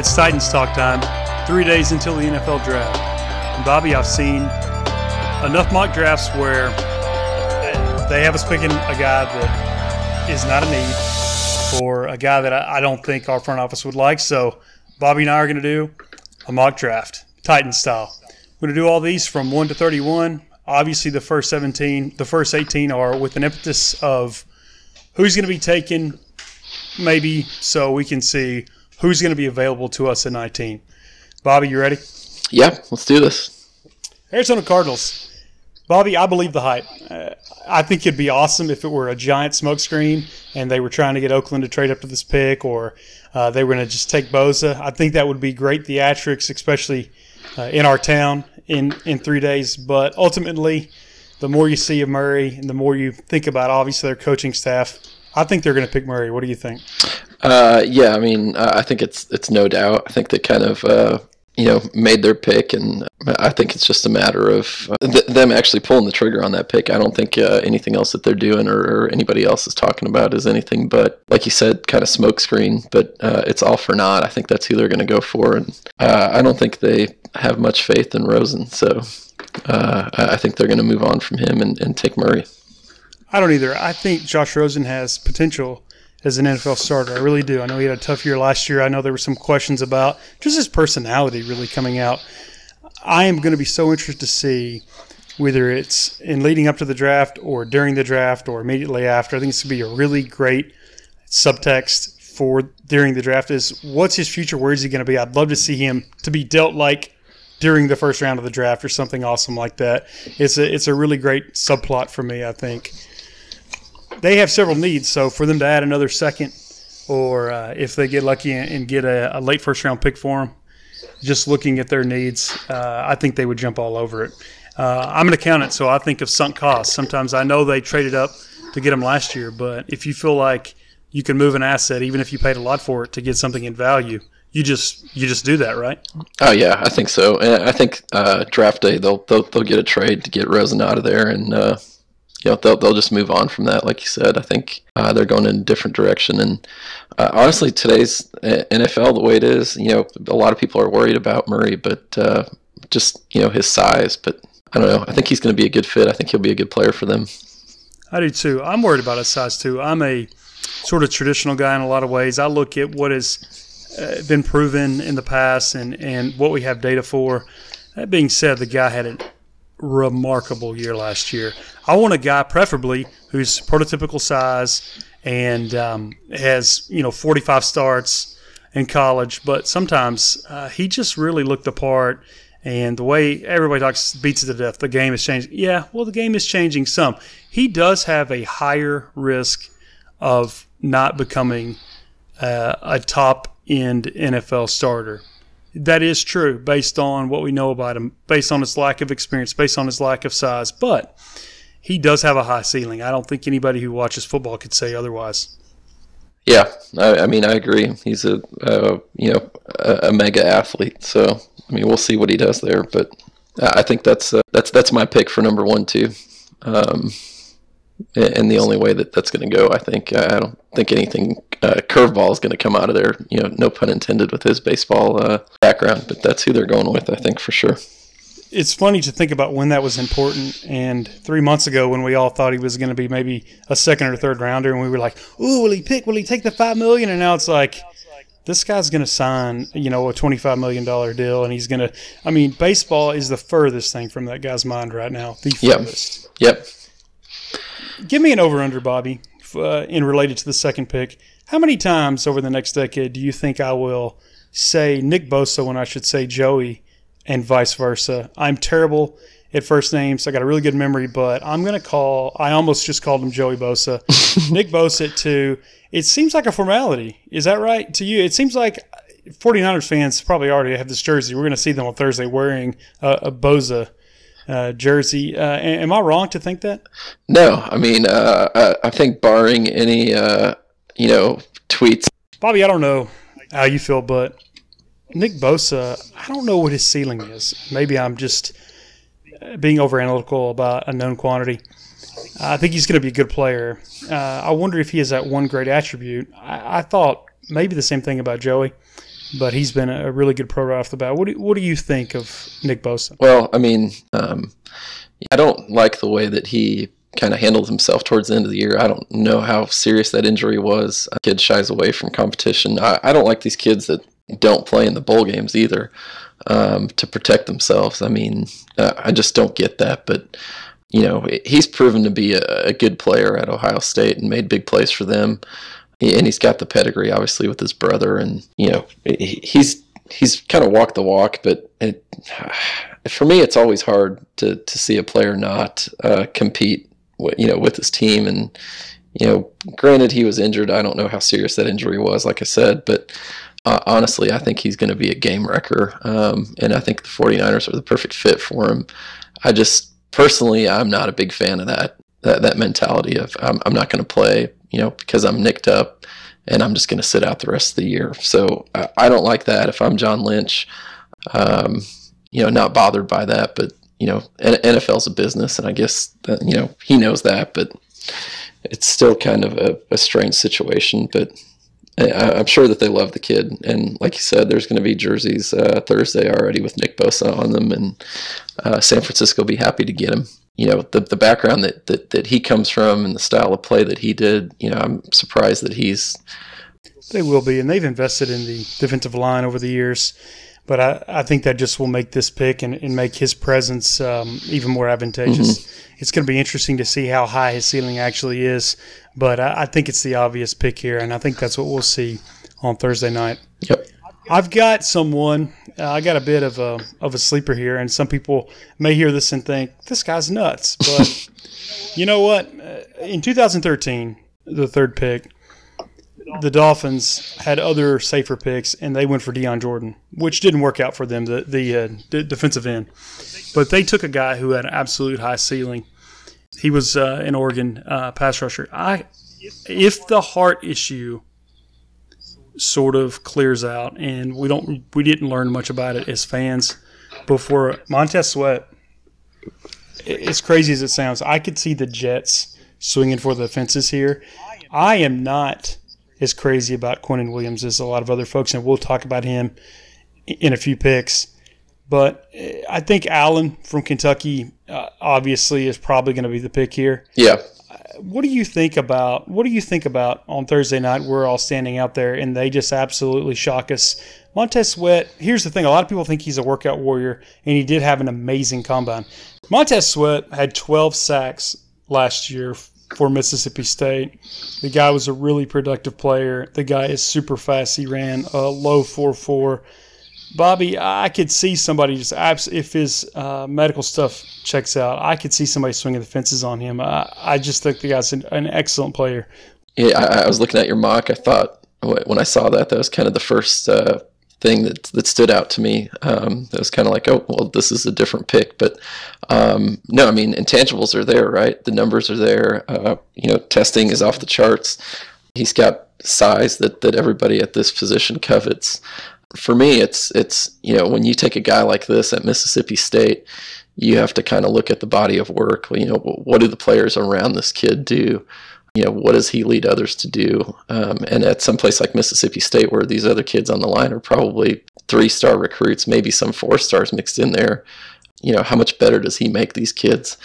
It's Titans talk time. Three days until the NFL draft. And Bobby, I've seen enough mock drafts where they have us picking a guy that is not a need or a guy that I don't think our front office would like. So Bobby and I are going to do a mock draft, Titan style. We're going to do all these from 1 to 31. Obviously, the first 17, the first 18 are with an impetus of who's going to be taken, maybe, so we can see who's going to be available to us at 19. Bobby, you ready? Yeah, let's do this. Arizona Cardinals. Bobby, I believe the hype. Uh, I think it'd be awesome if it were a giant smokescreen and they were trying to get Oakland to trade up to this pick or uh, they were going to just take Bosa. I think that would be great theatrics, especially uh, in our town in, in three days. But ultimately, the more you see of Murray and the more you think about, obviously, their coaching staff, I think they're going to pick Murray. What do you think? Uh, yeah, I mean, uh, I think it's it's no doubt. I think they kind of uh, you know made their pick, and I think it's just a matter of uh, th- them actually pulling the trigger on that pick. I don't think uh, anything else that they're doing or, or, anybody else is talking about is anything but, like you said, kind of smokescreen. But uh, it's all for naught. I think that's who they're going to go for, and I don't think they have much faith in Rosen. So I think they're going to move on from him and, and take Murray. I don't either. I think Josh Rosen has potential as an NFL starter. I really do. I know he had a tough year last year. I know there were some questions about just his personality really coming out. I am going to be so interested to see whether it's in leading up to the draft or during the draft or immediately after. I think it's going to be a really great subtext for during the draft is what's his future? Where is he going to be? I'd love to see him to be dealt like during the first round of the draft or something awesome like that. It's a it's a really great subplot for me, I think they have several needs. So for them to add another second, or uh, if they get lucky and get a, a, late first round pick for them, just looking at their needs, uh, I think they would jump all over it. Uh, I'm an accountant, so I think of sunk costs. Sometimes I know they traded up to get them last year, but if you feel like you can move an asset, even if you paid a lot for it, to get something in value, you just you just do that, right? Oh yeah, I think so. And I think uh, draft day they'll, they'll they'll get a trade to get Rosen out of there, and uh, you know they'll they'll just move on from that. Like you said, I think uh, they're going in a different direction. And uh, honestly, today's uh, NFL, the way it is, you know, a lot of people are worried about Murray, but uh, just you know his size. But I don't know. I think he's going to be a good fit. I think he'll be a good player for them. I do too. I'm worried about his size too. I'm a sort of traditional guy in a lot of ways. I look at what has uh, been proven in the past and and what we have data for. That being said, the guy had an remarkable year last year. I want a guy, preferably, who's prototypical size and um, has you know 45 starts in college. But sometimes uh, he just really looked the part. And the way everybody talks beats it to death. The game is changing. Yeah, well, the game is changing some. He does have a higher risk of not becoming uh, a top end NFL starter that is true based on what we know about him, based on his lack of experience, based on his lack of size. But he does have a high ceiling. I don't think anybody who watches football could say otherwise. Yeah, I, I mean, I agree. He's a you know a, a, mega athlete. So I mean, we'll see what he does there. But I think that's uh, that's that's my pick for number one too. Um, and the only way that that's going to go, I think, I don't think anything uh, curveball is going to come out of there. You know, no pun intended with his baseball uh, background, but that's who they're going with, I think, for sure. It's funny to think about when that was important. And three months ago, when we all thought he was going to be maybe a second or third rounder, and we were like, "Ooh, will he pick? Will he take the five million? And now it's like, this guy's going to sign, you know, a twenty-five million dollar deal, and he's going to. I mean, baseball is the furthest thing from that guy's mind right now. The furthest. Yep. Give me an over under, Bobby, uh, in related to the second pick. How many times over the next decade do you think I will say Nick Bosa when I should say Joey and vice versa? I'm terrible at first names. I got a really good memory, but I'm going to call, I almost just called him Joey Bosa. Nick Bosa two. It seems like a formality. Is that right to you? It seems like 49ers fans probably already have this jersey. We're going to see them on Thursday wearing a, a Bosa uh, jersey. Uh, am I wrong to think that? No, I mean, uh, I think barring any, uh, you know, tweets. Bobby, I don't know how you feel, but Nick Bosa, I don't know what his ceiling is. Maybe I'm just uh, being over analytical about a known quantity. I think he's going to be a good player. Uh, I wonder if he has that one great attribute. I, I thought maybe the same thing about Joey. But he's been a really good pro right off the bat. What do, what do you think of Nick Bosa? Well, I mean, um, I don't like the way that he kind of handled himself towards the end of the year. I don't know how serious that injury was. A kid shies away from competition. I, I don't like these kids that don't play in the bowl games either um, to protect themselves. I mean, uh, I just don't get that. But you know, he's proven to be a, a, good player at Ohio State and made big plays for them. And he's got the pedigree, obviously, with his brother. And you know, he's he's kind of walked the walk. But it, for me, it's always hard to to see a player not uh, compete, you know, with his team. And you know, granted, he was injured. I don't know how serious that injury was, like I said, but uh, honestly, I think he's going to be a game wrecker. Um, and I think the 49ers are the perfect fit for him. I just personally, I'm not a big fan of that that, that mentality of I'm, I'm not going to play, you know, because I'm nicked up and I'm just going to sit out the rest of the year. So I, I don't like that. If I'm John Lynch, um, you know, not bothered by that, but you know, NFL's a business, and I guess that, you know he knows that, but it's still kind of a, a strange situation. But I'm sure that they love the kid, and like you said, there's going to be jerseys uh, Thursday already with Nick Bosa on them, and uh, San Francisco will be happy to get him. You know, the the background that, that that he comes from and the style of play that he did. You know, I'm surprised that he's. They will be, and they've invested in the defensive line over the years. But I, I think that just will make this pick and, and make his presence um, even more advantageous. Mm-hmm. It's going to be interesting to see how high his ceiling actually is. But I, I think it's the obvious pick here, and I think that's what we'll see on Thursday night. Yep. I've got someone. Uh, I got a bit of a of a sleeper here, and some people may hear this and think this guy's nuts. But you know what? Uh, in 2013, the third pick, the Dolphins had other safer picks, and they went for Dion Jordan, which didn't work out for them, the the uh, d- defensive end. But they took a guy who had an absolute high ceiling. He was uh, an Oregon uh, pass rusher. I, if the heart issue sort of clears out, and we don't, we didn't learn much about it as fans before Montez Sweat. As crazy as it sounds, I could see the Jets swinging for the fences here. I am not as crazy about Quinnen Williams as a lot of other folks, and we'll talk about him in a few picks. But eh, I think Allen from Kentucky uh, obviously is probably going to be the pick here. Yeah. What do you think about what do you think about on Thursday night? We're all standing out there and they just absolutely shock us. Montez Sweat. Here's the thing: a lot of people think he's a workout warrior, and he did have an amazing combine. Montez Sweat had 12 sacks last year for Mississippi State. The guy was a really productive player. The guy is super fast. He ran a low 4 4. Bobby, I could see somebody just if his uh, medical stuff checks out, I could see somebody swinging the fences on him. I, I just think the guy's an, an excellent player. Yeah, I, I, was looking at your mock. I thought when I saw that, that was kind of the first uh, thing that that stood out to me. Um, it was kind of like, oh, well, this is a different pick. But um, no, I mean, intangibles are there, right? The numbers are there. Uh, you know, testing is off the charts. He's got size that that everybody at this position covets. For me, it's it's you know when you take a guy like this at Mississippi State, you have to kind of look at the body of work. You know, what do the players around this kid do? you know, what does he lead others to do? Um, and at some place like Mississippi State, where these other kids on the line are probably three star recruits, maybe some four stars mixed in there, you know, how much better does he make these kids?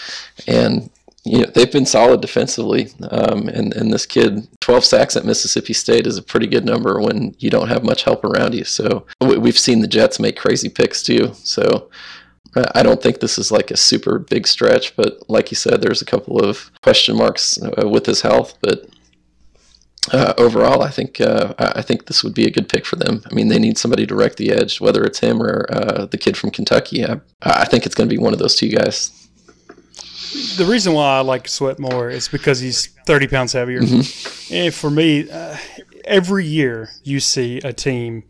And, you know, they've been solid defensively. Um, and, and this kid, 12 sacks at Mississippi State is a pretty good number when you don't have much help around you. So we've seen the Jets make crazy picks too. So, I don't think this is like a super big stretch, but like you said, there's a couple of question marks uh, with his health. But uh, overall, I think uh, I think this would be a good pick for them. I mean, they need somebody to wreck the edge, whether it's him or uh, the kid from Kentucky. I, I think it's going to be one of those two guys. The reason why I like Sweat more is because he's 30 pounds heavier. Mm-hmm. And for me, uh, every year you see a team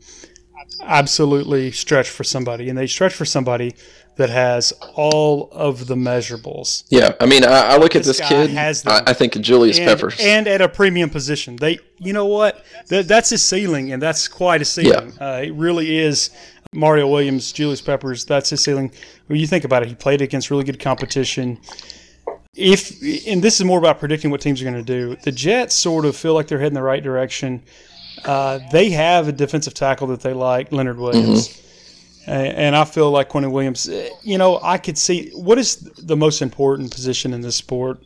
absolutely stretch for somebody, and they stretch for somebody that has all of the measurables. Yeah, I mean, I, I look at this, kid. Has I, I, think Julius and, Peppers, and at a premium position. They, you know what? That, that's his ceiling, and that's quite a ceiling. Yeah. Uh, it really is. Mario Williams, Julius Peppers, that's his ceiling. When you think about it, he played against really good competition. If and this is more about predicting what teams are going to do. The Jets sort of feel like they're heading the right direction Uh, they have a defensive tackle that they like, Leonard Williams. Mm-hmm. And I feel like Quinnen Williams, eh, you know, I could see what is the most important position in this sport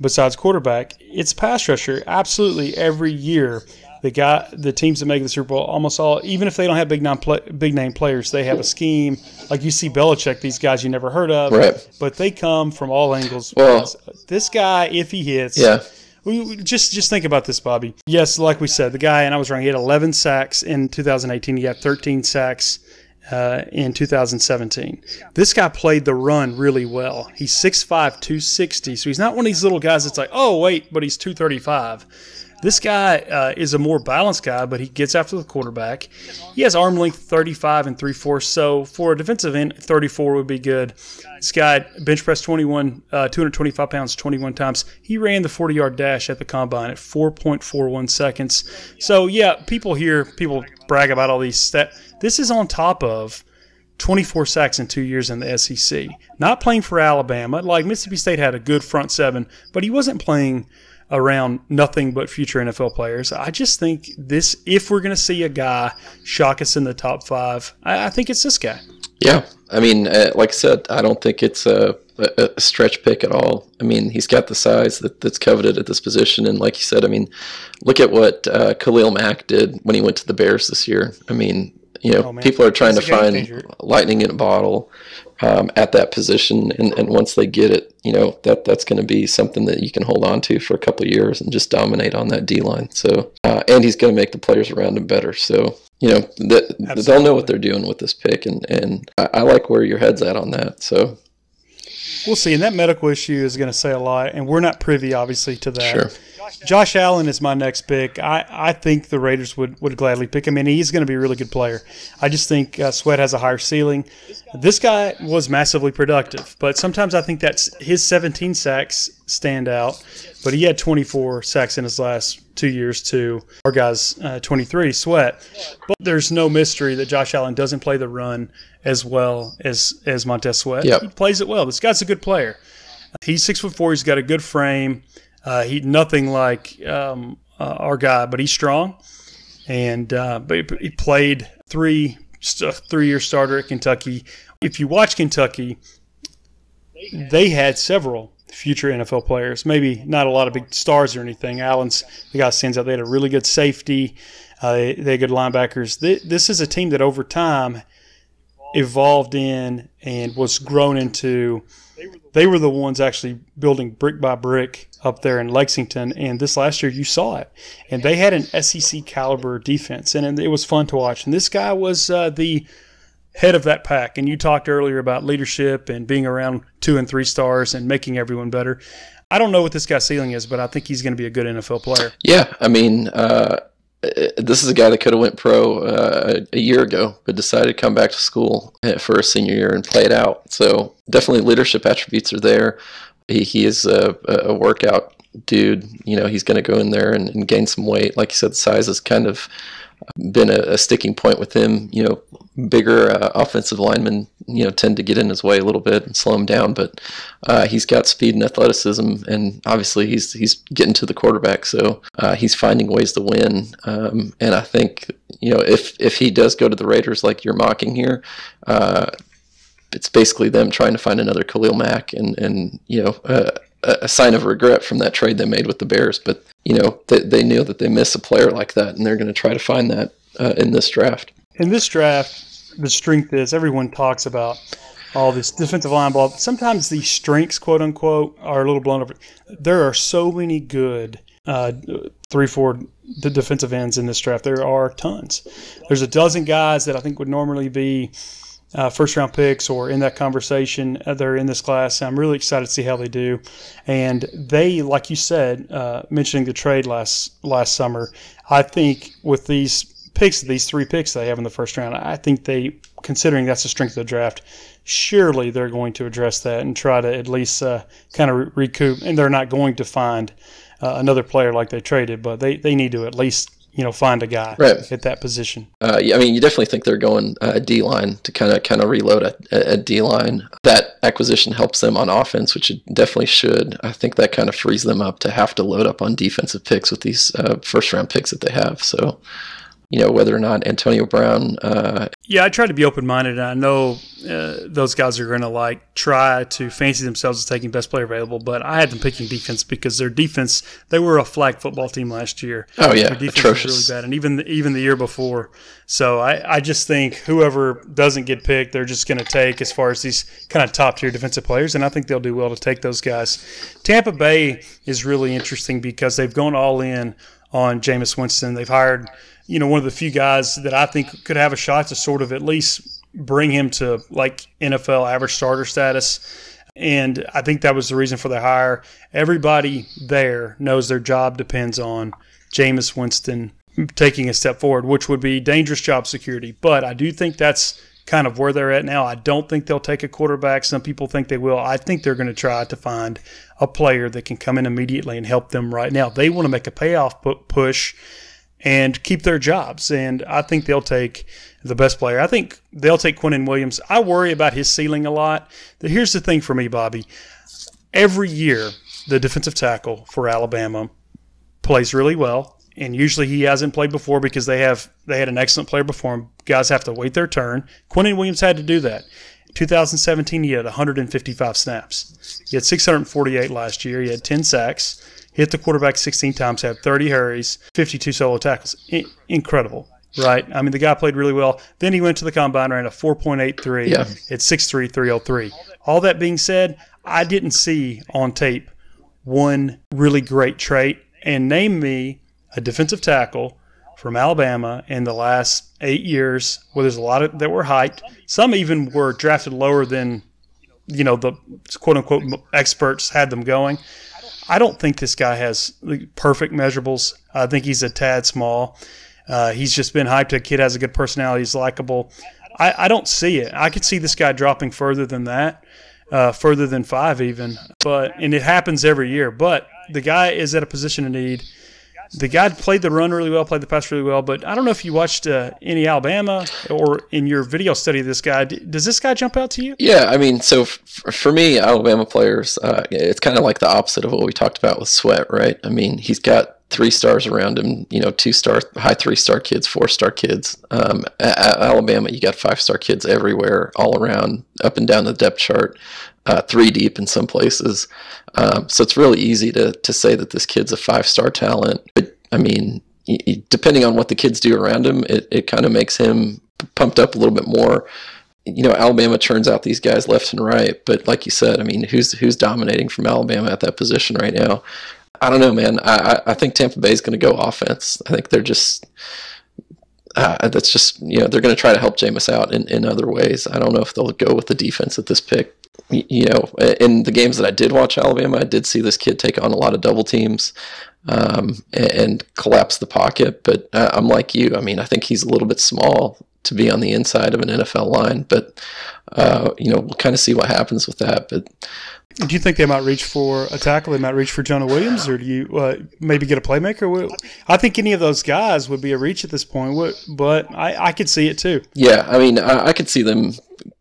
besides quarterback? It's pass rusher. Absolutely, every year the guy, the teams that make the Super Bowl, almost all, even if they don't have big name, play, big name players, they have a scheme. Like you see Belichick, these guys you never heard of, right. but they come from all angles. Well, this guy, if he hits, yeah. We, just just think about this, Bobby. Yes, like we said, the guy, and I was wrong. He had 11 sacks in 2018. He had 13 sacks uh, in 2017. This guy played the run really well. He's 6'5", 260, so he's not one of these little guys that's like, oh wait, but he's 235. This guy uh, is a more balanced guy, but he gets after the quarterback. He has arm length 35 and 3 4 so for a defensive end, 34 would be good. This guy bench pressed 21, uh, 225 pounds 21 times. He ran the 40 yard dash at the combine at 4.41 seconds. So, yeah, people here, people brag about all these stats. This is on top of 24 sacks in two years in the SEC. Not playing for Alabama. Like Mississippi State had a good front seven, but he wasn't playing around nothing but future NFL players. I just think this, if we're going to see a guy shock us in the top five, I, I think it's this guy. Yeah. I mean, uh, like I said, I don't think it's a, a, a, stretch pick at all. I mean, he's got the size that, that's coveted at this position. And like you said, I mean, look at what uh, Khalil Mack did when he went to the Bears this year. I mean, you know, oh, people are trying to find lightning in a bottle um, at that position, and, and once they get it, you know that that's going to be something that you can hold on to for a couple of years and just dominate on that D line. So, uh, and he's going to make the players around him better. So, you know, that, they'll know what they're doing with this pick, and and I, I like where your head's at on that. So. We'll see. And that medical issue is going to say a lot, and we're not privy, obviously, to that. Sure. Josh Allen is my next pick. I, I think the Raiders would, would gladly pick him, and he's going to be a really good player. I just think uh, Sweat has a higher ceiling. This guy was massively productive, but sometimes I think that's his 17 sacks stand out, but he had 24 sacks in his last two years too. Our guy's uh, 23, Sweat. But there's no mystery that Josh Allen doesn't play the run as well as as Montez Sweat. Yep. He plays it well. This guy's a good player. He's six foot four. He's got a good frame. Uh, he nothing like um, uh, our guy, but he's strong, and uh, but he played three three year starter at Kentucky. If you watch Kentucky, they had several future NFL players. Maybe not a lot of big stars or anything. Allen's the guy stands out. They had a really good safety. Uh, they, they had good linebackers. This is a team that over time evolved in and was grown into they were the ones actually building brick by brick up there in Lexington. And this last year, you saw it. And they had an SEC caliber defense, and it was fun to watch. And this guy was uh, the head of that pack. And you talked earlier about leadership and being around two and three stars and making everyone better. I don't know what this guy's ceiling is, but I think he's going to be a good NFL player. Yeah, I mean, uh, this is a guy that could have went pro uh, a year ago, but decided to come back to school for a senior year and play it out. So definitely leadership attributes are there. He, he is a, a workout dude. You know, he's going to go in there and, and, gain some weight. Like you said, size is kind of been a, a sticking point with him. You know, bigger uh, offensive linemen, you know, tend to get in his way a little bit and slow him down. But uh, he's got speed and athleticism, and obviously he's he's getting to the quarterback, so uh, he's finding ways to win. Um, and I think you know if if he does go to the Raiders like you're mocking here. Uh, it's basically them trying to find another Khalil Mack and, and you know, uh, a sign of regret from that trade they made with the Bears. But, you know, they, they knew that they miss a player like that, and they're going to try to find that uh, in this draft. In this draft, the strength is everyone talks about all this defensive line ball. Sometimes the strengths, quote unquote, are a little blown over. There are so many good uh, three, four defensive ends in this draft. There are tons. There's a dozen guys that I think would normally be uh, first round picks or in that conversation. Uh, they're in this class. I'm really excited to see how they do. And they, like you said, uh, mentioning the trade last last summer, I think with these picks, these three picks they have in the first round, I think they, considering that's the strength of the draft, surely they're going to address that and try to at least uh, kind of re- recoup. And they're not going to find uh, another player like they traded, but they, they need to at least you know, find a guy Right. at that position. Uh, yeah, I mean, you definitely think they're going uh, D line to kind of kind of reload a, a D line. That acquisition helps them on offense, which it definitely should. I think that kind of frees them up to have to load up on defensive picks with these uh, first round picks that they have. So, you know, whether or not Antonio Brown, uh, Yeah, I try to be open minded, and I know uh, those guys are going to like try to fancy themselves as taking best player available. But I had them picking defense because their defense they were a flag football team last year. oh yeah, Their defense atrocious. was really bad, and even even the year before. So I, I just think whoever doesn't get picked, they're just going to take as far as these kind of top tier defensive players, and I think they'll do well to take those guys. Tampa Bay is really interesting because they've gone all in on Jameis Winston. They've hired, you know, one of the few guys that I think could have a shot to sort of at least bring him to like NFL average starter status. And I think that was the reason for the hire. Everybody there knows their job depends on Jameis Winston taking a step forward, which would be dangerous job security. But I do think that's kind of where they're at now. I don't think they'll take a quarterback. Some people think they will. I think they're going to try to find a player that can come in immediately and help them right now. They want to make a payoff push and keep their jobs. And I think they'll take the best player. I think they'll take Quentin Williams. I worry about his ceiling a lot. But here's the thing for me, Bobby. Every year, the defensive tackle for Alabama plays really well. And usually he hasn't played before because they have they had an excellent player before him. Guys have to wait their turn. Quentin Williams had to do that. 2017 he had 155 snaps. He had 648 last year. He had 10 sacks. Hit the quarterback 16 times. Had 30 hurries. 52 solo tackles. Incredible, right? I mean the guy played really well. Then he went to the combine ran a 4.83 Yeah. at 6'3", 303. All that being said, I didn't see on tape one really great trait. And name me a defensive tackle from Alabama in the last eight years where there's a lot of that were hyped. Some even were drafted lower than you know the quote unquote experts had them going. I don't think this guy has perfect measurables. I think he's a tad small. Uh, he's just been hyped. A kid has a good personality. He's likable. I, I don't see it. I could see this guy dropping further than that, uh, further than five even. But and it happens every year. But the guy is at a position of need. The guy played the run really well, played the pass really well. But I don't know if you watched uh, any Alabama or in your video study of this guy. Does this guy jump out to you? Yeah, I mean, so f- for me, Alabama players, uh, it's kind of like the opposite of what we talked about with Sweat, right? I mean, he's got three stars around him, you know, two star, high three star kids, four star kids. Um, Alabama, you got five star kids everywhere, all around, up and down the depth chart, uh, three deep in some places. Um, so it's really easy to, to say that this kid's a five star talent. But I mean, y- depending on what the kids do around him, it, it kind of makes him pumped up a little bit more you know Alabama turns out these guys left and right, but like you said, I mean, who's who's dominating from Alabama at that position right now? I don't know, man. I I, think Tampa Bay is going to go offense. I think they're just uh, that's just you know they're going to try to help Jameis out in, in other ways. I don't know if they'll go with the defense at this pick. You know, in the games that I did watch Alabama, I did see this kid take on a lot of double teams um, and, and collapse the pocket. But uh, I'm like you. I mean, I think he's a little bit small to be on the inside of an NFL line. But uh, you know, we'll kind of see what happens with that. But Do you think they might reach for a tackle? They might reach for Jonah Williams, or do you uh, maybe get a playmaker? I think any of those guys would be a reach at this point. But I, I could see it too. yeah, I mean, I, I could see them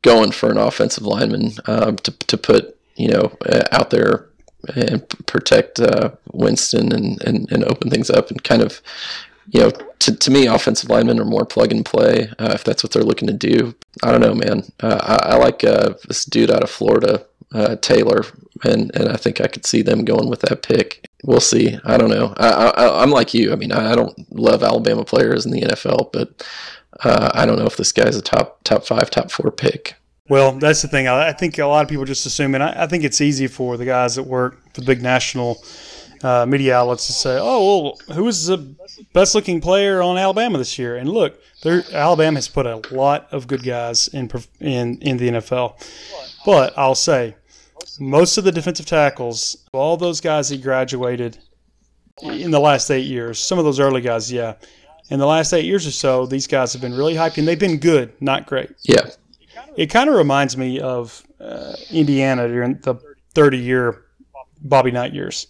going for an offensive lineman um, to to put you know uh, out there and protect uh, Winston and, and and open things up and kind of. You know, to, to me, offensive linemen are more plug and play uh, if that's what they're looking to do. I don't know, man. Uh, I, I like uh, this dude out of Florida, uh, Taylor, and, and I think I could see them going with that pick. We'll see. I don't know. I, I'm like you. I mean, I, don't love Alabama players in the NFL, but uh, I don't know if this guy's a top top five, top four pick. Well, that's the thing. I, I think a lot of people just assume, and I, I think it's easy for the guys that work for the big national uh, media outlets to say, "Oh, well, who is the best-looking player on Alabama this year?" And look, Alabama has put a lot of good guys in in in the NFL. But I'll say, most of the defensive tackles, all those guys he graduated in the last eight years, some of those early guys, yeah. In the last eight years or so, these guys have been really hyped, and they've been good, not great Yeah, it kind of reminds me of uh, Indiana during the 30 year Bobby Knight years.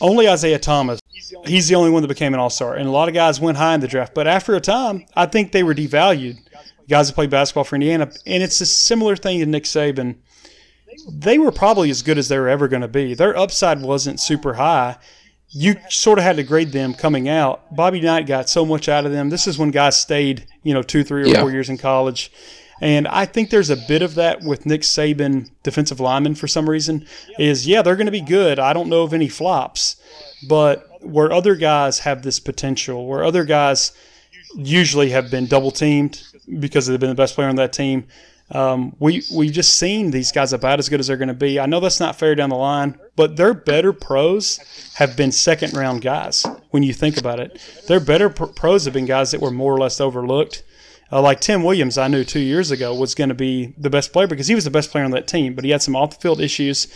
Only Isiah Thomas, he's the only one that became an all star. And a lot of guys went high in the draft. But after a time, I think they were devalued. Guys that played basketball for Indiana. And it's a similar thing to Nick Saban. They were probably as good as they were ever going to be. Their upside wasn't super high. You sort of had to grade them coming out. Bobby Knight got so much out of them. This is when guys stayed, you know, two, three, or Yeah. four years in college. And I think there's a bit of that with Nick Saban, defensive lineman, for some reason. Is yeah, they're going to be good. I don't know of any flops, but where other guys have this potential, where other guys usually have been double teamed because they've been the best player on that team. Um, we we've just seen these guys about as good as they're going to be. I know that's not fair down the line, but their better pros have been second round guys. When you think about it, their better pr- pros have been guys that were more or less overlooked. Uh, like Tim Williams, I knew two years ago was going to be the best player because he was the best player on that team, but he had some off the field issues.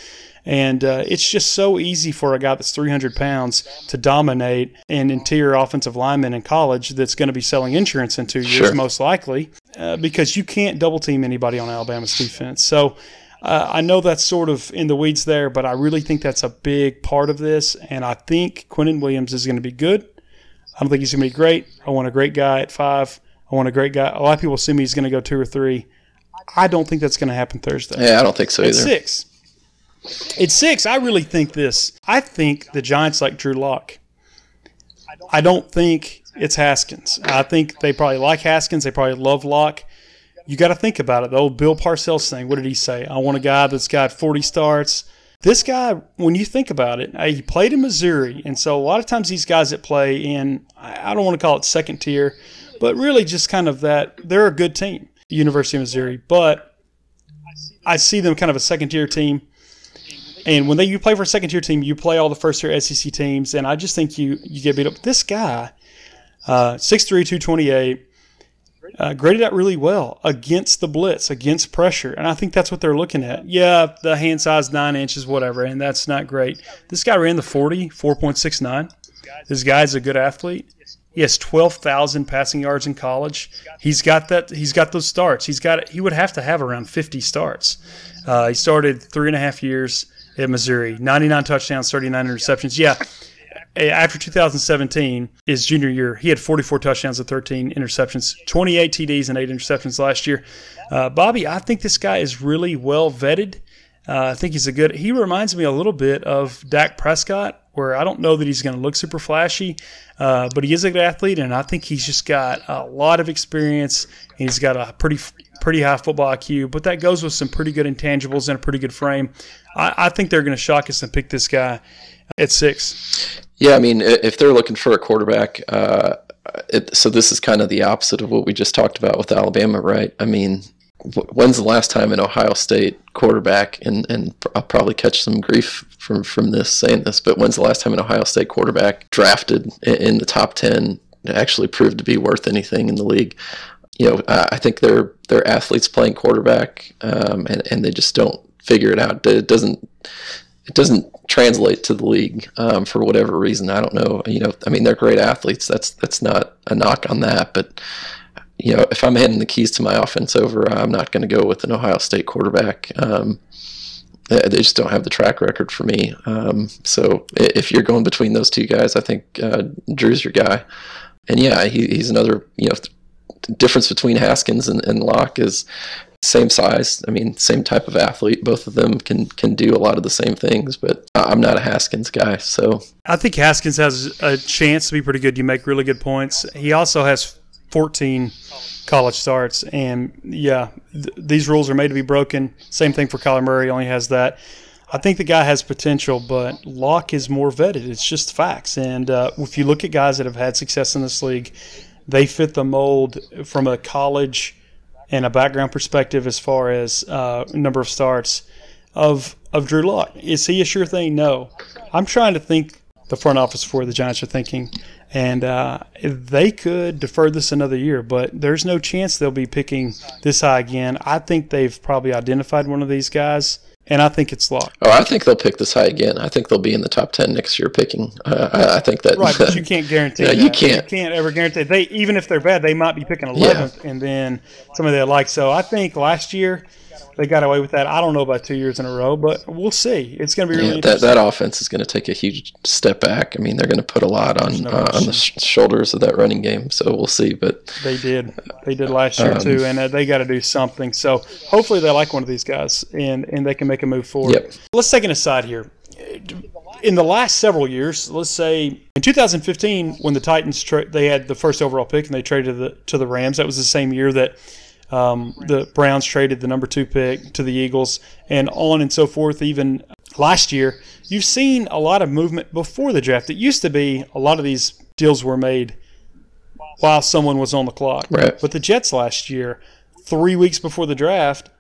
And uh, it's just so easy for a guy that's 300 pounds to dominate an interior offensive lineman in college that's going to be selling insurance in two years, Sure. most likely, uh, because you can't double team anybody on Alabama's defense. So uh, I know that's sort of in the weeds there, but I really think that's a big part of this. And I think Quentin Williams is going to be good. I don't think he's going to be great. I want a great guy at five. I want a great guy. A lot of people assume he's going to go two or three. I don't think that's going to happen Thursday. Yeah, I don't think so At either. six. At six, I really think this. I think the Giants like Drew Lock. I don't think it's Haskins. I think they probably like Haskins. They probably love Lock. You got to think about it. The old Bill Parcells thing. What did he say? I want a guy that's got 40 starts. This guy, when you think about it, he played in Missouri, and so a lot of times these guys that play in, I don't want to call it second tier, but really just kind of that they're a good team, University of Missouri. But I see them kind of a second tier team. And when they you play for a second tier team, you play all the first tier SEC teams, and I just think you you get beat up. This guy, uh, 6'3", 228, uh, graded out really well against the blitz, against pressure, and I think that's what they're looking at. Yeah, the hand size nine inches, whatever, and that's not great. This guy ran the 40, 4.69. This guy's a good athlete. He has twelve thousand passing yards in college. He's got that. He's got those starts. He's got. He would have to have around fifty starts. Uh, he started three and a half years at Missouri. Ninety-nine touchdowns, thirty-nine interceptions. Yeah. After 2017, his junior year, he had 44 touchdowns and 13 interceptions, 28 TDs and eight interceptions last year. Uh, Bobby, I think this guy is really well vetted. Uh, I think he's a good. He reminds me a little bit of Dak Prescott, where I don't know that he's going to look super flashy, uh, but he is a good athlete, and I think he's just got a lot of experience. And He's got a pretty pretty high football IQ, but that goes with some pretty good intangibles and a pretty good frame. I, I think they're going to shock us and pick this guy at six. Yeah, I mean, if they're looking for a quarterback, uh, it, so this is kind of the opposite of what we just talked about with Alabama, right? I mean, when's the last time an Ohio State quarterback, and, and I'll probably catch some grief from, from this saying this, but when's the last time an Ohio State quarterback drafted in, the top 10 actually proved to be worth anything in the league? You know, I I think they're, they're athletes playing quarterback, um, and, and they just don't figure it out. It doesn't it doesn't translate to the league um, for whatever reason. I don't know. You know, I mean, they're great athletes. That's that's not a knock on that. But you know, if I'm handing the keys to my offense over, I'm not going to go with an Ohio State quarterback. Um, they just don't have the track record for me. Um, so if you're going between those two guys, I think uh, Drew's your guy. And yeah, he, he's another. You know, difference between Haskins and, and Lock is same size. I mean, same type of athlete. Both of them can can do a lot of the same things. But I'm not a Haskins guy, so I think Haskins has a chance to be pretty good. You make really good points. He also has 14 college starts, and yeah, th- these rules are made to be broken. Same thing for Kyler Murray, only has that. I think the guy has potential, but Lock is more vetted. It's just facts. And uh, if you look at guys that have had success in this league, they fit the mold from a college and a background perspective as far as uh, number of starts of of Drew Lock. Is he a sure thing? No. I'm trying to think the front office for the Giants are thinking, and uh, they could defer this another year, but there's no chance they'll be picking this high again. I think they've probably identified one of these guys, and I think it's Lock. oh, I think they'll pick this high again. I think they'll be in the top ten next year picking. Uh, I, I think that Right, but you can't guarantee. Yeah, that. you can't. You can't ever guarantee. They even if they're bad, they might be picking 11th, and then somebody they like. So I think last year they got away with that. I don't know about two years in a row, but we'll see. It's going to be really yeah, that that offense is going to take a huge step back. I mean, they're going to put a lot on no uh, on the sh- shoulders of that running game. So we'll see. But they did, they did last year um, too, and uh, they got to do something. So hopefully they like one of these guys and and they can make a move forward. Yep. Let's take an aside here. In the last several years, let's say in 2015, when the Titans tra- they had the first overall pick and they traded the, to the Rams, that was the same year that um, the Browns traded the number two pick to the Eagles, and on and so forth. Even last year, you've seen a lot of movement before the draft. It used to be a lot of these deals were made while someone was on the clock. Right. But the Jets last year, three weeks before the draft,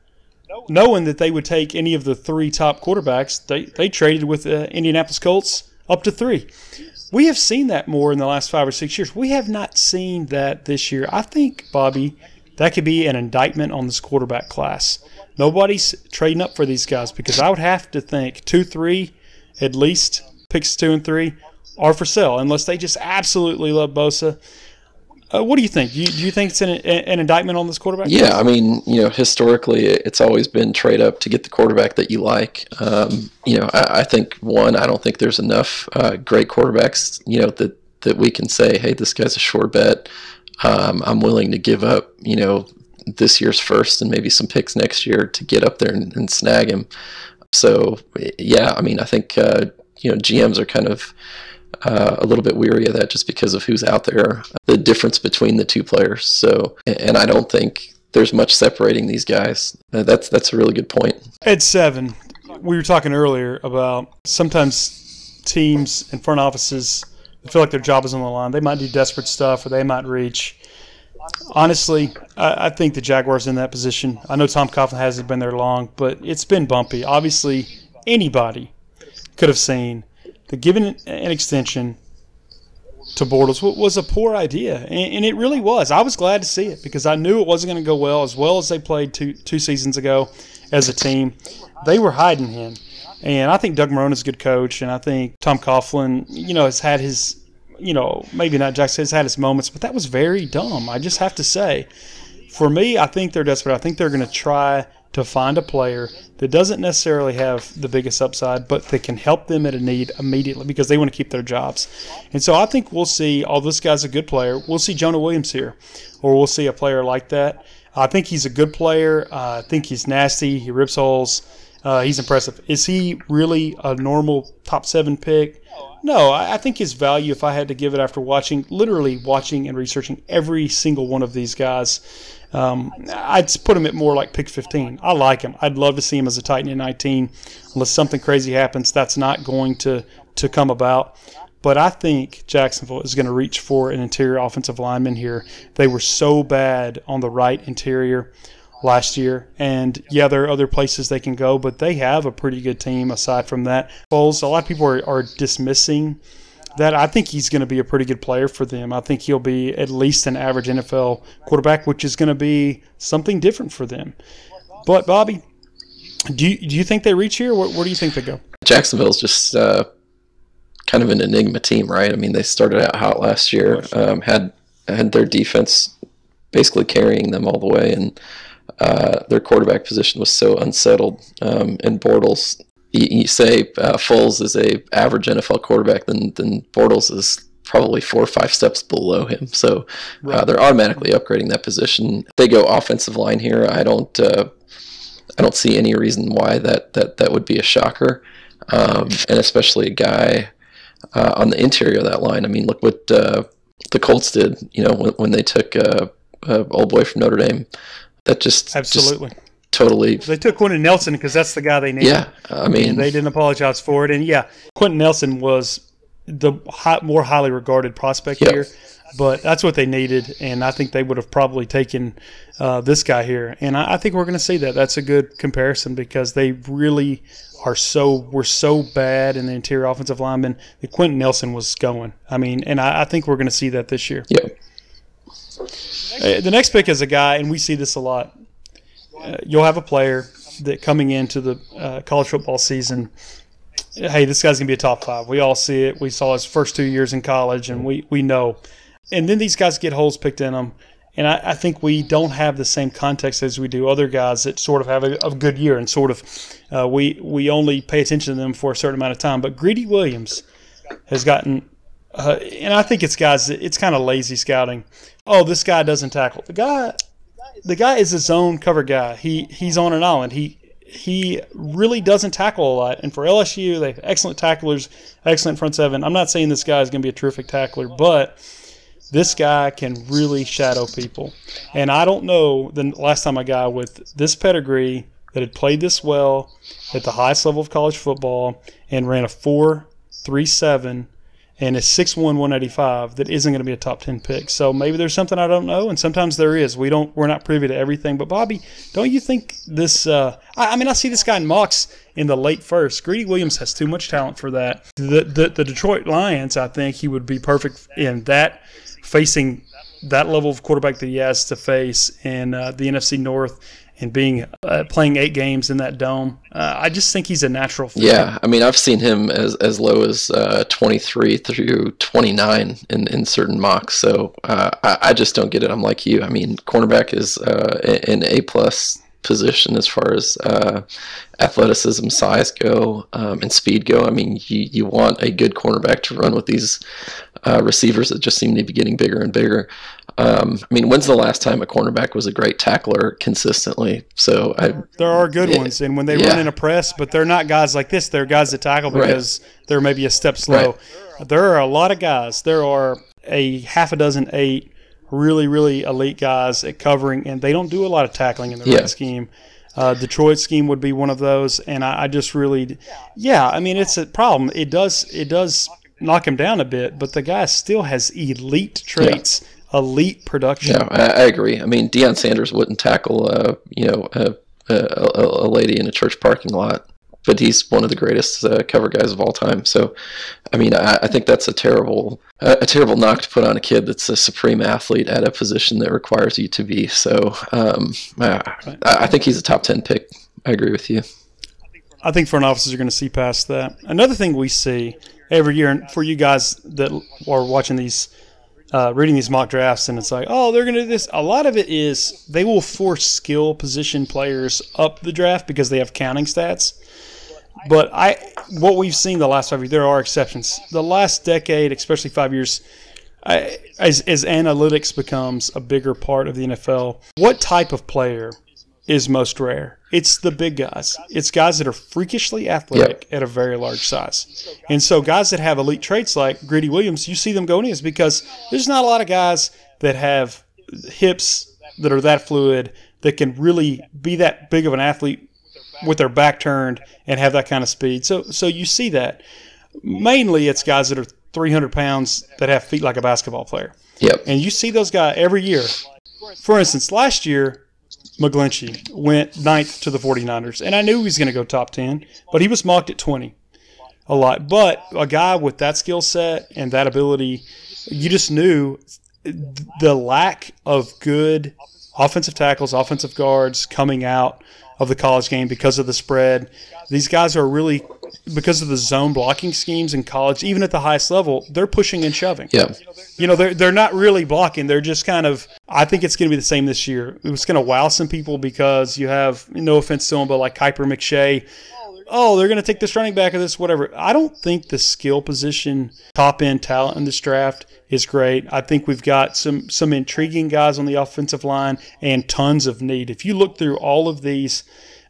knowing that they would take any of the three top quarterbacks, they, they traded with the Indianapolis Colts up to three. We have seen that more in the last five or six years. We have not seen that this year. I think, Bobby, that could be an indictment on this quarterback class. Nobody's trading up for these guys because I would have to think two, three, at least picks two and three are for sale unless they just absolutely love Bosa. Uh, what do you think? Do you, do you think it's an, an, indictment on this quarterback? Yeah, I mean, you know, historically, it's always been trade up to get the quarterback that you like. Um, you know, I, I, think one, I don't think there's enough uh, great quarterbacks, you know, that that we can say, hey, this guy's a sure bet um, I'm willing to give up, you know, this year's first and maybe some picks next year to get up there and, and snag him. So yeah, I mean, I think uh, you know GMs are kind of uh, a little bit weary of that just because of who's out there, the difference between the two players. So, and I don't think there's much separating these guys. Uh, that's that's a really good point. At seven, we were talking earlier about sometimes teams and front offices feel like their job is on the line. They might do desperate stuff or they might reach. Honestly, I, I think the Jaguars in that position. I know Tom Coughlin hasn't been there long, but it's been bumpy. Obviously, anybody could have seen that giving an extension to Bortles was a poor idea, and, it really was. I was glad to see it because I knew it wasn't going to go well as well as they played two two seasons ago as a team. They were hiding him. And I think Doug Marrone is a good coach, and I think Tom Coughlin, you know, has had his, you know, maybe not Jackson has had his moments, but that was very dumb. I just have to say, for me, I think they're desperate. I think they're going to try to find a player that doesn't necessarily have the biggest upside, but that can help them at a need immediately because they want to keep their jobs. And so I think we'll see, all this guy's a good player, we'll see Jonah Williams here, or we'll see a player like that. I think he's a good player. Uh, I think he's nasty. He rips holes. Uh, he's impressive. Is he really a normal top seven pick? No, I, I think his value, if I had to give it after watching, literally watching and researching every single one of these guys, um, I'd put him at more like pick 15. I like him. I'd love to see him as a Titan in 19. Unless something crazy happens, that's not going to, to come about. But I think Jacksonville is going to reach for an interior offensive lineman here. They were so bad on the right interior last year. And yeah, there are other places they can go, but they have a pretty good team aside from that. Foles, a lot of people are, are dismissing that. I think he's going to be a pretty good player for them. I think he'll be at least an average NFL quarterback, which is going to be something different for them. But, Bobby, do you, do you think they reach here? Where, where do you think they go? Jacksonville's just uh, kind of an enigma team, right? I mean, they started out hot last year, um, had had their defense basically carrying them all the way, and uh, their quarterback position was so unsettled. Um, and Bortles, you, you say uh, Foles is a average NFL quarterback, then then Bortles is probably four or five steps below him. So uh, they're automatically upgrading that position. They go offensive line here. I don't uh, I don't see any reason why that that that would be a shocker, um, and especially a guy uh, on the interior of that line. I mean, look what uh, the Colts did. You know, when, when they took uh, uh, old boy from Notre Dame. That just absolutely. Just totally. They took Quenton Nelson because that's the guy they needed. Yeah, I mean, and they didn't apologize for it. And yeah, Quenton Nelson was the high, more highly regarded prospect yep. here, but that's what they needed, and I think they would have probably taken uh, this guy here. And I, I think we're going to see that. That's a good comparison because they really are so were so bad in the interior offensive lineman that Quenton Nelson was going. I mean, and I, I think we're going to see that this year. Yeah. Uh, the next pick is a guy, and we see this a lot. Uh, you'll have a player that coming into the uh, college football season, hey, this guy's gonna be a top five. We all see it. We saw his first two years in college, and we we know. And then these guys get holes picked in them, And I, I, think we don't have the same context as we do other guys that sort of have a, a good year and sort of uh, we we only pay attention to them for a certain amount of time. But Greedy Williams has gotten, uh, and I think it's guys. It's kind of lazy scouting. Oh, this guy doesn't tackle. The guy, the guy is a zone cover guy. He he's on an island. He he really doesn't tackle a lot. And for LSU, they have excellent tacklers, excellent front seven. I'm not saying this guy is going to be a terrific tackler, but this guy can really shadow people. And I don't know the last time a guy with this pedigree that had played this well at the highest level of college football and ran a 4 3 7 and is 6'1", 185 that isn't going to be a top 10 pick. So maybe there's something I don't know, and sometimes there is. We don't, we're not privy to everything. But Bobby, don't you think this? Uh, I, I, mean, I see this guy in mocks in the late first. Greedy Williams has too much talent for that. The, the, the Detroit Lions, I think he would be perfect in that, facing that level of quarterback that he has to face in uh, the NFC North and being uh, playing eight games in that dome. Uh, I just think he's a natural. Fit. Yeah, I mean, I've seen him as as low as uh, 23 through 29 in, in certain mocks. So uh, I, I, just don't get it. I'm like you. I mean, cornerback is uh, an A plus position as far as uh, athleticism, size go, um, and speed go. I mean, you, you want a good cornerback to run with these uh, receivers that just seem to be getting bigger and bigger. Um, I mean, when's the last time a cornerback was a great tackler consistently? So I, there are good ones, and when they yeah. run in a press, but they're not guys like this. They're guys that tackle because right. they're maybe a step slow. Right. There are a lot of guys. There are a half a dozen, eight really, really elite guys at covering, and they don't do a lot of tackling in the yeah. scheme. Uh, Detroit scheme would be one of those, and I, I, just really, yeah, I mean it's a problem. It does it does knock him down a bit, but the guy still has elite traits, yeah. elite production. Yeah, I, I, agree. I mean, Deion Sanders wouldn't tackle, uh, you know, a, a, a lady in a church parking lot but he's one of the greatest uh, cover guys of all time. So, I mean, I, I think that's a terrible a terrible knock to put on a kid that's a supreme athlete at a position that requires you to be. So, um, I, I think he's a top ten pick. I agree with you. I think front offices are going to see past that. Another thing we see every year, and for you guys that are watching these, uh, reading these mock drafts, and it's like, oh, they're going to do this. A lot of it is they will force skill position players up the draft because they have counting stats. But I, what we've seen the last five years, there are exceptions. The last decade, especially five years, I, as as analytics becomes a bigger part of the NFL, what type of player is most rare? It's the big guys. It's guys that are freakishly athletic yep. at a very large size. And so guys that have elite traits like Greedy Williams, you see them going in is because there's not a lot of guys that have hips that are that fluid that can really be that big of an athlete with their back turned and have that kind of speed. So so you see that. Mainly, it's guys that are 300 pounds that have feet like a basketball player. Yep. And you see those guys every year. For instance, last year, McGlinchey went ninth to the 49ers, and I knew he was going to go top 10, but he was mocked at 20 a lot. But a guy with that skill set and that ability, you just knew the lack of good offensive tackles, offensive guards coming out of the college game because of the spread. These guys are really because of the zone blocking schemes in college, even at the highest level, they're pushing and shoving. Yeah. You know, they're they're not really blocking. They're just kind of I think it's gonna be the same this year. It was gonna wow some people because you have no offense to them, but like Kiper McShay oh, they're going to take this running back or this whatever. I don't think the skill position top end talent in this draft is great. I think we've got some some intriguing guys on the offensive line and tons of need. If you look through all of these,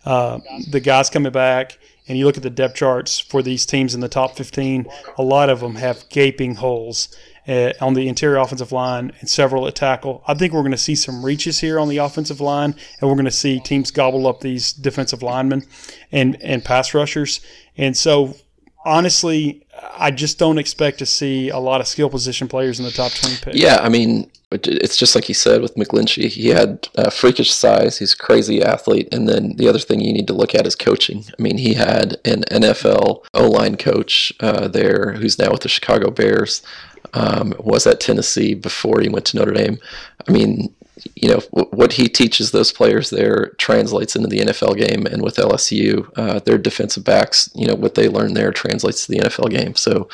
uh, the guys coming back, and you look at the depth charts for these teams in the top 15, a lot of them have gaping holes uh, on the interior offensive line and several at tackle. I think we're going to see some reaches here on the offensive line, and we're going to see teams gobble up these defensive linemen and and pass rushers. And so, honestly, I just don't expect to see a lot of skill position players in the top 20 picks. Yeah, I mean, it's just like he said with McGlinchey. He had freakish size. He's a crazy athlete. And then the other thing you need to look at is coaching. I mean, he had an NFL O line coach uh, there who's now with the Chicago Bears um, was at Tennessee before he went to Notre Dame. I mean, you know, what he teaches those players there translates into the NFL game, and with LSU, uh, their defensive backs, you know, what they learn there translates to the NFL game. So,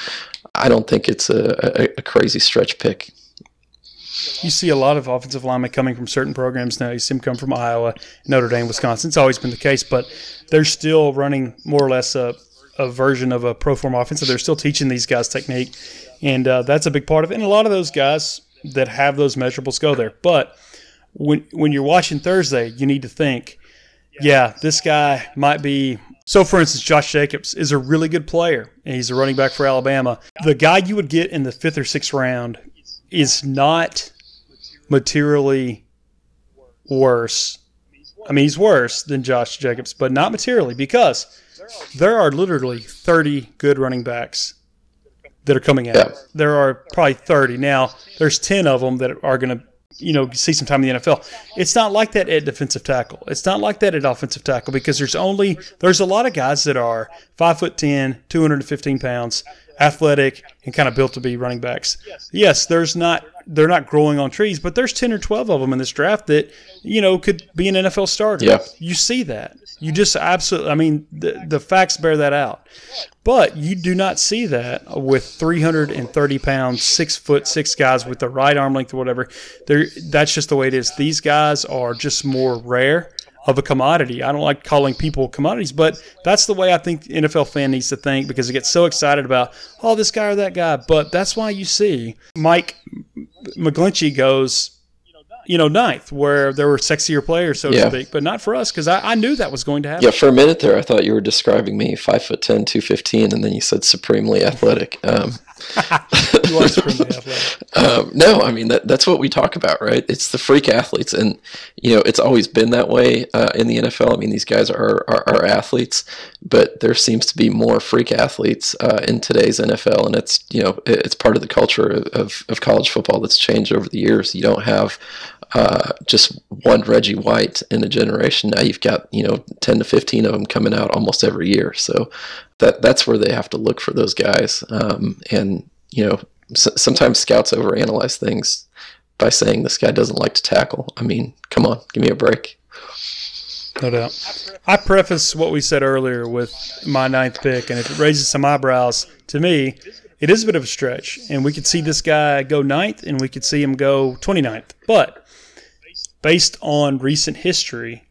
I don't think it's a, a, a crazy stretch pick. you see a lot of offensive linemen coming from certain programs now. You see them come from Iowa, Notre Dame, Wisconsin. It's always been the case, but they're still running more or less a, a version of a pro form offense. So they're still teaching these guys technique, and uh, that's a big part of it. And a lot of those guys that have those measurables go there. But when when you're watching Thursday, you need to think, yeah, this guy might be. So, for instance, Josh Jacobs is a really good player, and he's a running back for Alabama. The guy you would get in the fifth or sixth round is not materially worse. I mean, he's worse than Josh Jacobs, but not materially because there are literally 30 good running backs that are coming out. Yeah. There are probably 30. Now, there's 10 of them that are going to, you know, see some time in the NFL. It's not like that at defensive tackle. It's not like that at offensive tackle because there's only there's a lot of guys that are 5 foot 10, 215 pounds, athletic and kind of built to be running backs. Yes, there's not they're not growing on trees, but there's 10 or 12 of them in this draft that, you know, could be an NFL starter. Yeah. You see that. You just absolutely, I mean, the, the facts bear that out. But you do not see that with 330 pounds, six foot six guys with the right arm length or whatever. They're, that's just the way it is. These guys are just more rare of a commodity. I don't like calling people commodities, but that's the way I think NFL fan needs to think because they get so excited about, oh, this guy or that guy. But that's why you see Mike McGlinchey goes, you know, ninth, where there were sexier players, so Yeah. to speak, but not for us because I, I knew that was going to happen. Yeah, for a minute there, I thought you were describing me five foot ten, two fifteen, and then you said supremely athletic. Um, You are supremely athletic. um, no, I mean that that's what we talk about, right? It's the freak athletes, and you know it's always been that way uh, in the NFL. I mean, these guys are, are are athletes, but there seems to be more freak athletes uh, in today's NFL, and it's you know it's part of the culture of, of, of college football that's changed over the years. You don't have uh, just one Reggie White in a generation. Now you've got you know ten to fifteen of them coming out almost every year. So that that's where they have to look for those guys. Um, and you know sometimes scouts overanalyze things by saying this guy doesn't like to tackle. I mean, come on, give me a break. No doubt. I preface what we said earlier with my ninth pick, and if it raises some eyebrows to me, it is a bit of a stretch. And we could see this guy go ninth, and we could see him go 29th. But based on recent history,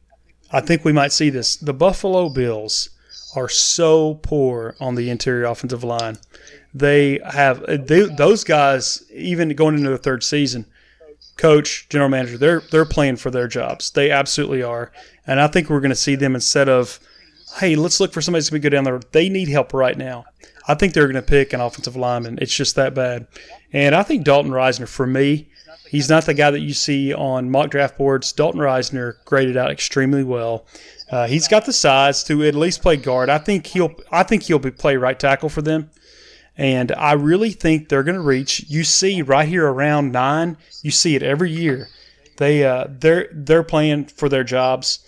I think we might see this. The Buffalo Bills are so poor on the interior offensive line. They have they, those guys, even going into the third season, coach, general manager, they're they're playing for their jobs. They absolutely are. And I think we're going to see them instead of, hey, let's look for somebody to go down there. They need help right now. I think they're going to pick an offensive lineman. It's just that bad. And I think Dalton Risner, for me, he's not the guy that you see on mock draft boards. Dalton Risner graded out extremely well. Uh, he's got the size to at least play guard. I think he'll. I think he'll be play right tackle for them. And I really think they're going to reach. You see right here around nine. You see it every year. They uh, they're they're playing for their jobs.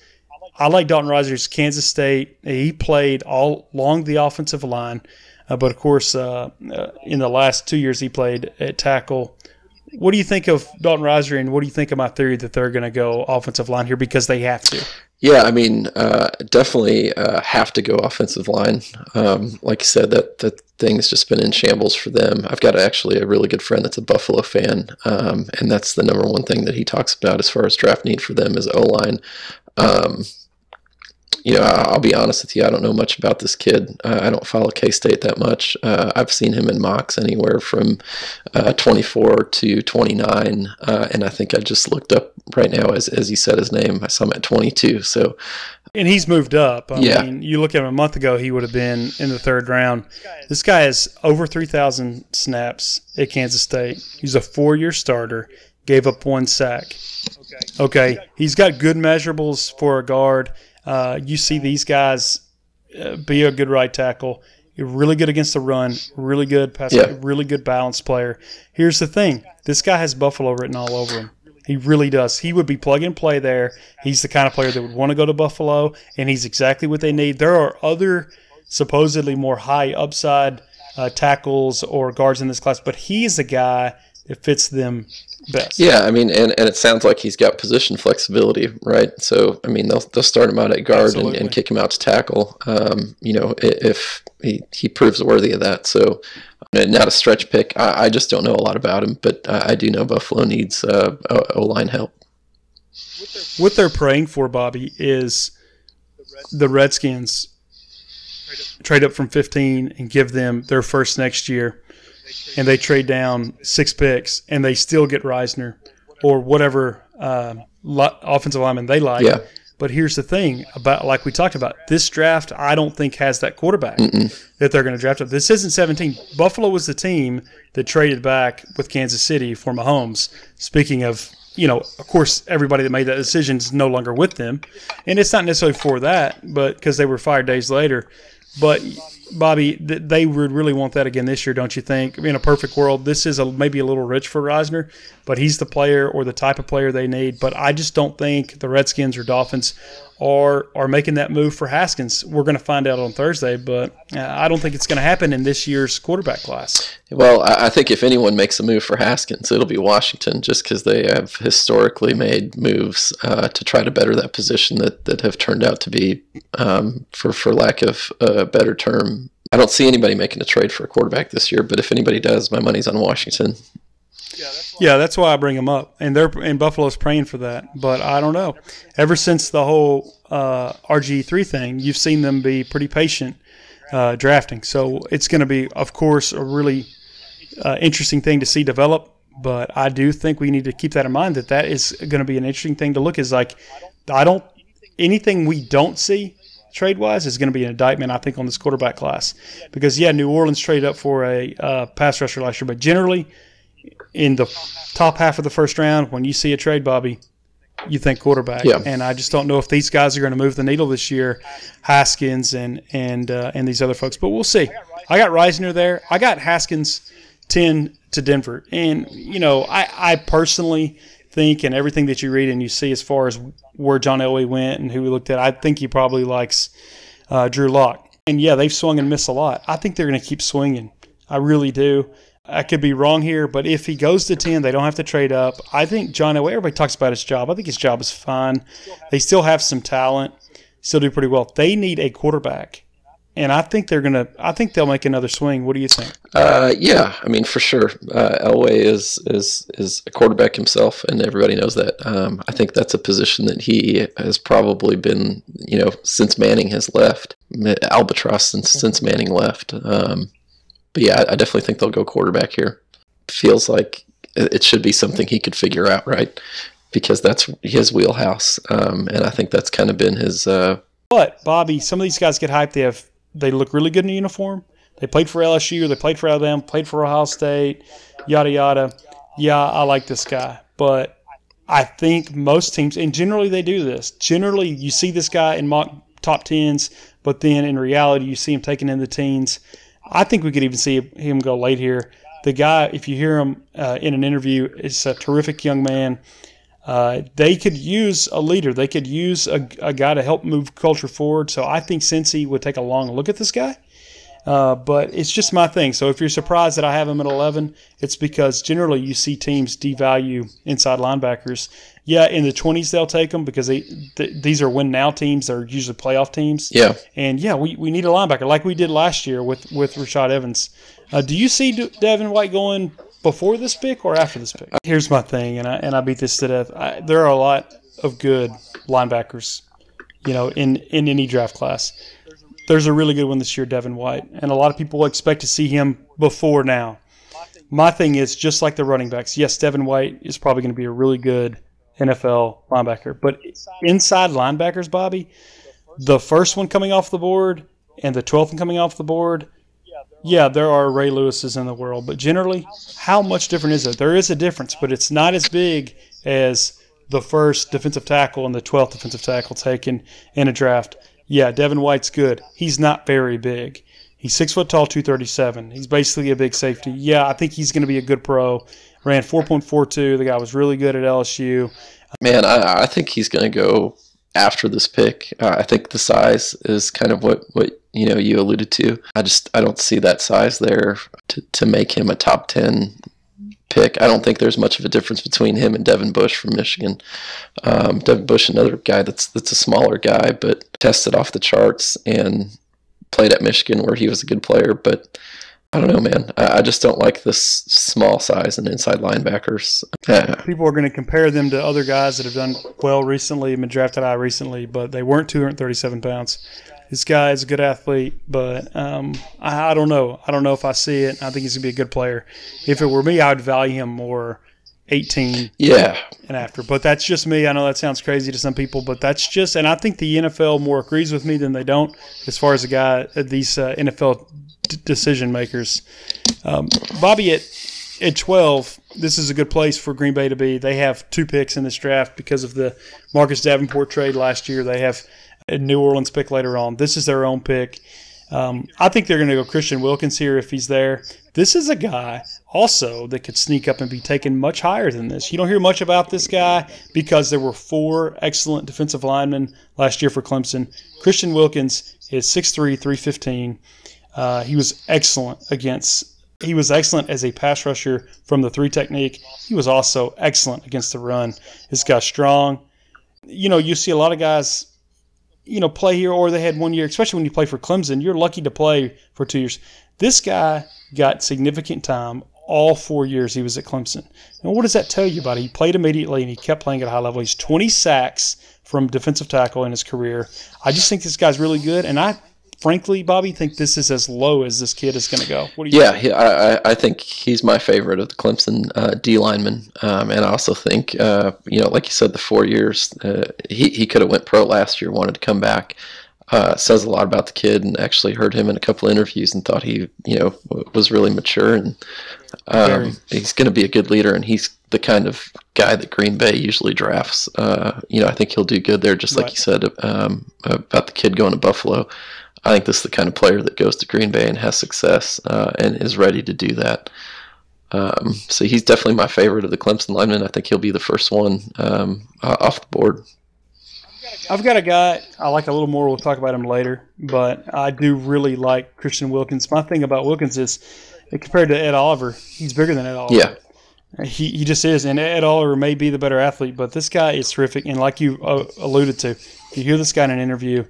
I like Dalton Risner's Kansas State. He played all along the offensive line, uh, but of course, uh, uh, in the last two years, he played at tackle. What do you think of Dalton Risner, and what do you think of my theory that they're going to go offensive line here because they have to? Yeah, I mean, uh, definitely uh, have to go offensive line. Um, like you said, that that thing's just been in shambles for them. I've got actually a really good friend that's a Buffalo fan, um, and that's the number one thing that he talks about as far as draft need for them is O line. Um, you know, I- I'll be honest with you. I don't know much about this kid. Uh, I don't follow K State that much. Uh, I've seen him in mocks anywhere from uh, 24 to 29, uh, and I think I just looked up right now as as he said his name. I saw him at 22. So And he's moved up. I Yeah. mean, you look at him a month ago, he would have been in the third round. This guy has over 3,000 snaps at Kansas State. He's a four year starter, gave up one sack. Okay. He's got good measurables for a guard. Uh, you see these guys uh, be a good right tackle. You're really good against the run, really good pass, Yeah. really good balance player. Here's the thing this guy has Buffalo written all over him. He really does. He would be plug and play there. He's the kind of player that would want to go to Buffalo, and he's exactly what they need. There are other supposedly more high upside uh, tackles or guards in this class, but he's is a guy that fits them best. Yeah, I mean, and, and it sounds like he's got position flexibility, right? So, I mean, they'll, they'll start him out at guard and, and, kick him out to tackle, um, you know, if he, he proves worthy of that. So, not a stretch pick. I, I just don't know a lot about him, but I, I do know Buffalo needs uh, O line help. What they're praying for, Bobby, is the Redskins trade up from 15 and give them their first next year, and they trade down six picks, and they still get Risner or whatever um, offensive lineman they like. Yeah. But here's the thing about like we talked about this draft. I don't think has that quarterback Mm-mm. that they're going to draft up. This isn't 17. Buffalo was the team that traded back with Kansas City for Mahomes. Speaking of, you know, of course, everybody that made that decision is no longer with them, and it's not necessarily for that, but because they were fired days later. But Bobby, they would really want that again this year, don't you think? In a perfect world, this is a, maybe a little rich for Risner, but he's the player or the type of player they need. But I just don't think the Redskins or Dolphins are are making that move for Haskins. We're going to find out on Thursday, but uh, I don't think it's going to happen in this year's quarterback class. Well, I think if anyone makes a move for Haskins, it'll be Washington, just because they have historically made moves uh, to try to better that position that, that have turned out to be, um, for for lack of a better term, I don't see anybody making a trade for a quarterback this year. But if anybody does, my money's on Washington. Yeah, that's why I bring them up, and they're and Buffalo's praying for that. But I don't know. Ever since the whole uh, RG three thing, you've seen them be pretty patient uh, drafting. So it's going to be, of course, a really uh, interesting thing to see develop. But I do think we need to keep that in mind that that is going to be an interesting thing to look. Is like I don't anything we don't see trade wise is going to be an indictment, I think, on this quarterback class. Because, yeah, New Orleans traded up for a uh, pass rusher last year, but generally, in the top half of the first round, when you see a trade, Bobby, you think quarterback. Yeah. And I just don't know if these guys are going to move the needle this year, Haskins and and uh, and these other folks. But we'll see. I got Risner there. I got Haskins ten to Denver, and you know I I personally think and everything that you read and you see as far as where John Elway went and who he looked at, I think he probably likes uh, Drew Lock. And yeah, they've swung and missed a lot. I think they're going to keep swinging. I really do. I could be wrong here, but if he goes to 10, they don't have to trade up. I think John Elway, everybody talks about his job. I think his job is fine. They still have some talent, still do pretty well. They need a quarterback. And I think they're gonna. I think they'll make another swing. What do you think? Uh, yeah, I mean for sure. Uh, Elway is is is a quarterback himself, and everybody knows that. Um, I think that's a position that he has probably been, you know, since Manning has left, albatross since since Manning left. Um, but yeah, I definitely think they'll go quarterback here. Feels like it should be something he could figure out, right? Because that's his wheelhouse, um, and I think that's kind of been his. Uh, but Bobby, some of these guys get hyped. They have they look really good in uniform. They played for LSU, or they played for Alabama, played for Ohio State, yada yada. Yeah, I like this guy, but I think most teams, and generally they do this. Generally, you see this guy in mock top tens, but then in reality, you see him taken in the teens I think we could even see him go late here. The guy, if you hear him uh, in an interview, is a terrific young man. Uh, they could use a leader. They could use a, a, guy to help move culture forward. So I think Cincy would take a long look at this guy. Uh, but it's just my thing. So if you're surprised that I have him at 11, it's because generally you see teams devalue inside linebackers yeah, in the 20s they'll take them because they th- these are win now teams. They're usually playoff teams. Yeah. And yeah, we, we need a linebacker like we did last year with with Rashaan Evans. Uh, do you see Devin White going before this pick or after this pick? Here's my thing, and I and I beat this to death. I, there are a lot of good linebackers, you know, in in any draft class. There's a really good one this year, Devin White, and a lot of people expect to see him before now. My thing is just like the running backs. Yes, Devin White is probably going to be a really good NFL linebacker. But inside linebackers, Bobby, the first one coming off the board and the 12th one coming off the board, yeah, there are Ray Lewis's in the world. But generally, how much different is it? There is a difference, but it's not as big as the first defensive tackle and the 12th defensive tackle taken in a draft. Yeah, Devin White's good. He's not very big. He's six foot tall, 237. He's basically a big safety. Yeah, I think he's going to be a good pro ran 4.42. The guy was really good at LSU. Man, I, I think he's going to go after this pick. Uh, I think the size is kind of what, what you know you alluded to. I just I don't see that size there to, to make him a top 10 pick. I don't think there's much of a difference between him and Devin Bush from Michigan. Um, Devin Bush, another guy that's that's a smaller guy, but tested off the charts and played at Michigan where he was a good player. But I don't know, man. I, I just don't like this small size and inside linebackers. People are going to compare them to other guys that have done well recently, been drafted high recently, but they weren't 237 pounds. This guy is a good athlete, but um, I, I, don't know. I don't know if I see it. I think he's gonna be a good player. If it were me, I would value him more 18 yeah and after but that's just me i know that sounds crazy to some people but that's just and i think the nfl more agrees with me than they don't as far as the guy these uh, nfl d- decision makers um, bobby at at 12 this is a good place for green bay to be they have two picks in this draft because of the marcus davenport trade last year they have a new orleans pick later on this is their own pick um, I think they're going to go Christian Wilkins here if he's there. This is a guy also that could sneak up and be taken much higher than this. You don't hear much about this guy because there were four excellent defensive linemen last year for Clemson. Christian Wilkins is 6'3", 315. Uh, he was excellent against. He was excellent as a pass rusher from the three technique. He was also excellent against the run. This guy's strong. You know, you see a lot of guys you know, play here or they had one year, especially when you play for Clemson, you're lucky to play for two years. This guy got significant time all four years he was at Clemson. And what does that tell you about it? He played immediately and he kept playing at a high level. He's 20 sacks from defensive tackle in his career. I just think this guy's really good, and I frankly, Bobby, think this is as low as this kid is going to go. What do you? Yeah, think? I, I think he's my favorite of the Clemson uh, D linemen, um, and I also think uh, you know, like you said, the four years uh, he he could have went pro last year, wanted to come back. Uh, says a lot about the kid, and actually heard him in a couple interviews and thought he, you know, was really mature and um, he's going to be a good leader, and he's the kind of guy that Green Bay usually drafts. Uh, you know, I think he'll do good there, just like right. you said um, about the kid going to Buffalo. I think this is the kind of player that goes to Green Bay and has success uh, and is ready to do that. Um, so he's definitely my favorite of the Clemson linemen. I think he'll be the first one um, off the board. I've got a guy I like a little more. We'll talk about him later, but I do really like Christian Wilkins. My thing about Wilkins is, compared to Ed Oliver, he's bigger than Ed Oliver. Yeah. He, he just is, and Ed Oliver may be the better athlete, but this guy is terrific. And like you uh, alluded to, if you hear this guy in an interview,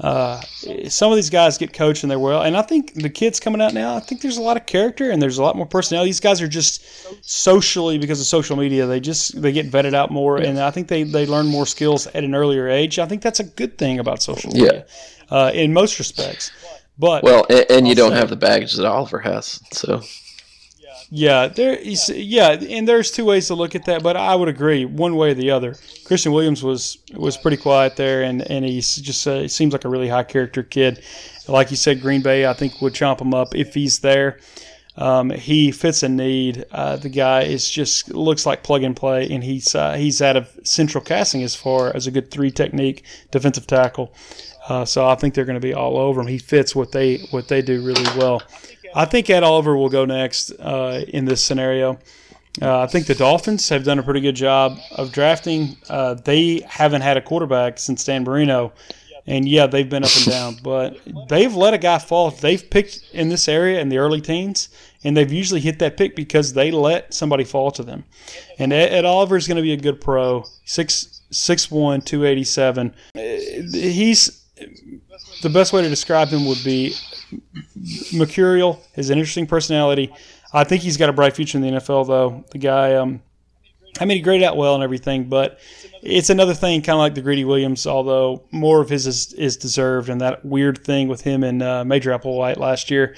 uh, some of these guys get coached and they're well, and I think the kids coming out now, I think there's a lot of character and there's a lot more personality. These guys are just socially because of social media, they just they get vetted out more, and I think they they learn more skills at an earlier age. I think that's a good thing about social media, yeah. uh, in most respects. But well, and, and you don't have the baggage that Oliver has, so yeah, there is. Yeah, and there's two ways to look at that, but I would agree one way or the other. Christian Williams was was pretty quiet there, and and he's just uh, seems like a really high character kid. Like you said, Green Bay I think would chomp him up if he's there. Um, he fits a need. Uh, the guy is just looks like plug and play, and he's uh, he's out of central casting as far as a good three technique defensive tackle. Uh, so I think they're going to be all over him. He fits what they what they do really well. I think Ed Oliver will go next uh, in this scenario. Uh, I think the Dolphins have done a pretty good job of drafting. Uh, they haven't had a quarterback since Dan Marino, and yeah, they've been up and down, but they've let a guy fall. They've picked in this area in the early teens, and they've usually hit that pick because they let somebody fall to them. And Ed, Ed Oliver is going to be a good pro, six six one, two eighty seven. He's the best way to describe him would be mercurial. Has an interesting personality. I think he's got a bright future in the NFL, though. The guy, um, I mean, he graded out well and everything, but it's another thing, kind of like the Greedy Williams, although more of his is, is deserved, and that weird thing with him and uh, Major Applewhite last year.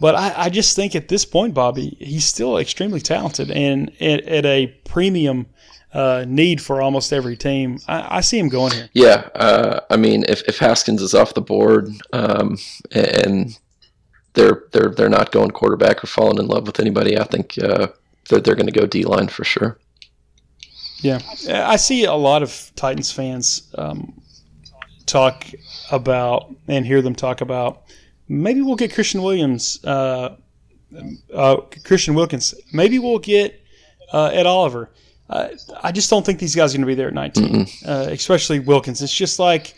But I, I, just think at this point, Bobby, he's still extremely talented and at, at a premium uh, need for almost every team. I, I, see him going here. Yeah, uh, I mean, if, if Haskins is off the board um, and they're they're they're not going quarterback or falling in love with anybody. I think uh, they're they're going to go D line for sure. Yeah, I see a lot of Titans fans um, talk about and hear them talk about maybe we'll get Christian Williams, uh, uh, Christian Wilkins. Maybe we'll get uh, Ed Oliver. I just don't think these guys are going to be there at 19, uh, especially Wilkins. It's just like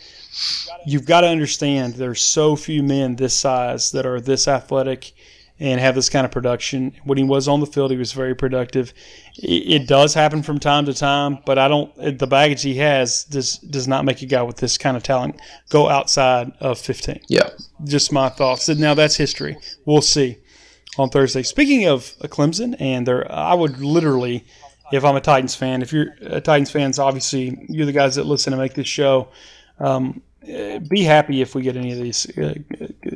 you've got to understand there's so few men this size that are this athletic and have this kind of production. When he was on the field, he was very productive. It, it does happen from time to time, but I don't. The baggage he has does does not make a guy with this kind of talent go outside of 15. Yeah. Just my thoughts. Now that's history. We'll see on Thursday. Speaking of Clemson, and there, I would literally, if I'm a Titans fan, if you're a Titans fans, obviously you're the guys that listen to make this show. Um, be happy if we get any of these uh,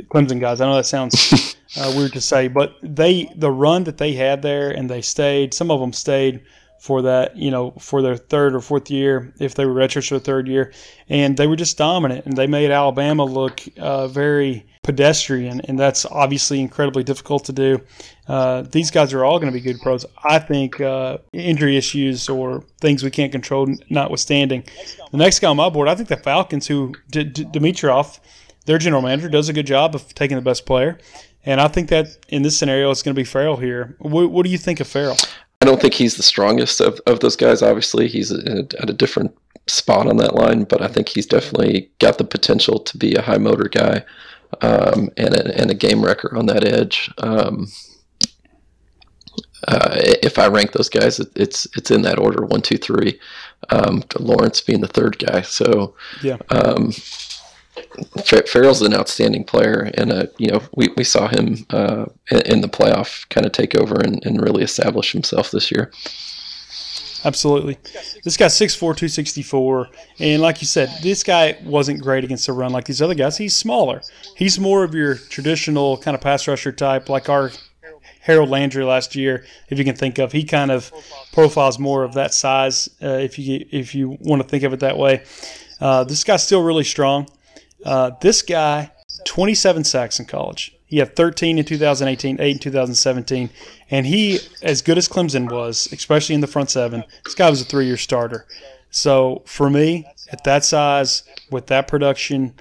Clemson guys. I know that sounds uh, weird to say, but they the run that they had there, and they stayed. Some of them stayed for that, you know, for their third or fourth year, if they were redshirts for third year, and they were just dominant, and they made Alabama look uh, very pedestrian, and that's obviously incredibly difficult to do. Uh, these guys are all going to be good pros. I think uh, injury issues or things we can't control, notwithstanding. The next guy on my board, I think the Falcons, who D- D- Dimitroff, their general manager, does a good job of taking the best player. And I think that in this scenario, it's going to be Ferrell here. What, what do you think of Ferrell? I don't think he's the strongest of, of those guys. Obviously, he's a, at a different spot on that line, but I think he's definitely got the potential to be a high motor guy um, and, a, and a game wrecker on that edge. Um, uh, if I rank those guys, it, it's it's in that order one, two, three. Um, Lawrence being the third guy. So yeah. Ferrell's an outstanding player, and uh, you know we, we saw him uh, in, in, the playoff kind of take over and, and really establish himself this year. Absolutely. This guy's 6'4", 264. And like you said, this guy wasn't great against the run like these other guys. He's smaller. He's more of your traditional kind of pass rusher type, like our Harold Landry last year, if you can think of. He kind of profiles more of that size, uh, if you if you want to think of it that way. Uh, this guy's still really strong. Uh, this guy, 27 sacks in college. He had 13 in 2018, 8 in 2017, and he, as good as Clemson was, especially in the front seven, this guy was a three-year starter. So for me, at that size, with that production,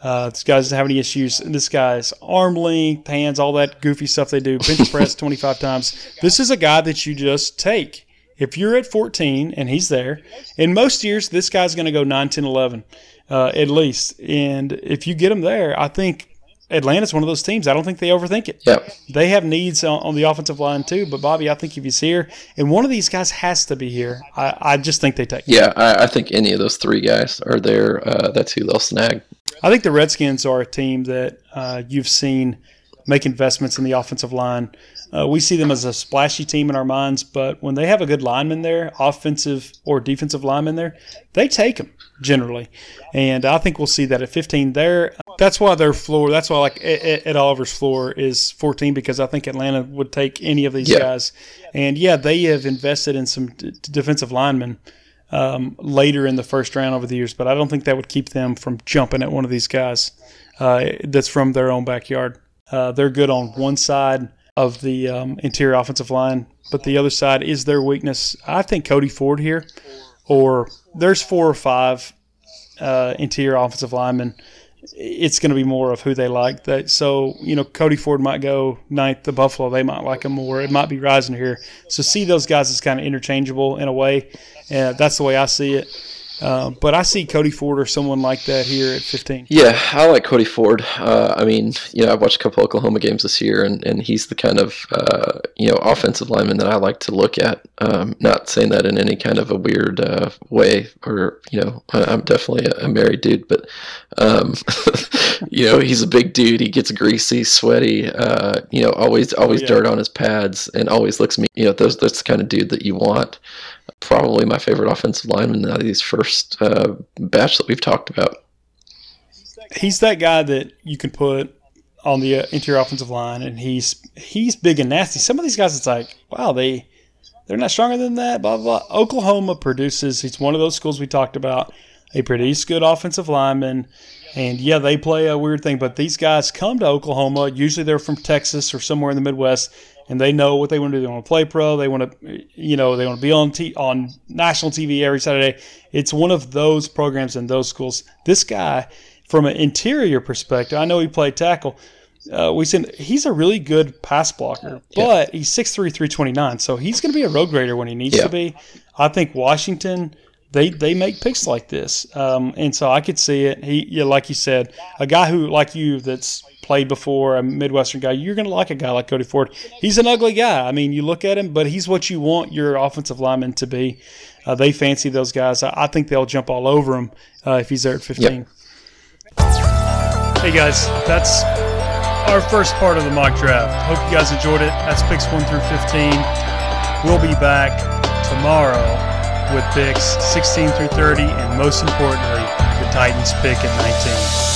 uh, this guy doesn't have any issues. This guy's arm length, hands, all that goofy stuff they do, bench press 25 times. This is a guy that you just take. If you're at 14 and he's there, in most years, this guy's going to go 9, 10, 11 uh, at least. And if you get them there, I think Atlanta's one of those teams. I don't think they overthink it. Yep. They have needs on, on, the offensive line too. But Bobby, I think if he's here, and one of these guys has to be here, I, I just think they take. Yeah, I, I, think any of those three guys are there. Uh, that's who they'll snag. I think the Redskins are a team that uh, you've seen make investments in the offensive line. Uh, we see them as a splashy team in our minds, but when they have a good lineman there, offensive or defensive lineman there, they take them generally. And I think we'll see that at 15 there. That's why their floor, that's why like Ed Oliver's floor is 14 because I think Atlanta would take any of these yeah. guys. And yeah, they have invested in some d- defensive linemen um, later in the first round over the years, but I don't think that would keep them from jumping at one of these guys uh, that's from their own backyard. Uh, they're good on one side of the um, interior offensive line, but the other side is their weakness. I think Cody Ford here, or there's four or five uh, interior offensive linemen. It's going to be more of who they like. That so you know Cody Ford might go ninth. The Buffalo they might like him more. It might be Risner here. So see those guys as kind of interchangeable in a way. And that's the way I see it. Uh, but I see Cody Ford or someone like that here at 15. Yeah, I like Cody Ford. Uh, I mean, you know, I've watched a couple Oklahoma games this year, and, and he's the kind of, uh, you know, offensive lineman that I like to look at. Um, not saying that in any kind of a weird uh, way, or, you know, I'm definitely a, a married dude, but, um, you know, he's a big dude. He gets greasy, sweaty, uh, you know, always always oh, yeah. dirt on his pads, and always looks me. You know, those that's the kind of dude that you want probably my favorite offensive lineman out of these first uh, batch that we've talked about. He's that guy that you can put on the uh, interior offensive line, and he's he's big and nasty. Some of these guys, it's like, wow, they they're not stronger than that. Blah blah. blah. Oklahoma produces. He's one of those schools we talked about. They produce good offensive linemen, and yeah, they play a weird thing. But these guys come to Oklahoma. Usually, they're from Texas or somewhere in the Midwest and they know what they want to do. They want to play pro. They want to, you know, they want to be on t- on national TV every Saturday. It's one of those programs in those schools. This guy, from an interior perspective, I know he played tackle. Uh, we said he's a really good pass blocker, but yeah. he's 6'3", 329, so he's going to be a road grader when he needs yeah. to be. I think Washington they they make picks like this, um, and so I could see it. He, yeah, like you said, a guy who like you that's played before, a Midwestern guy, you're going to like a guy like Cody Ford. He's an ugly guy. I mean, you look at him, but he's what you want your offensive lineman to be. Uh, they fancy those guys. I, I, think they'll jump all over him uh, if he's there at 15. Yep. Hey guys, that's our first part of the mock draft. Hope you guys enjoyed it. That's picks 1 through 15. We'll be back tomorrow with picks 16 through 30, and most importantly, the Titans pick at 19.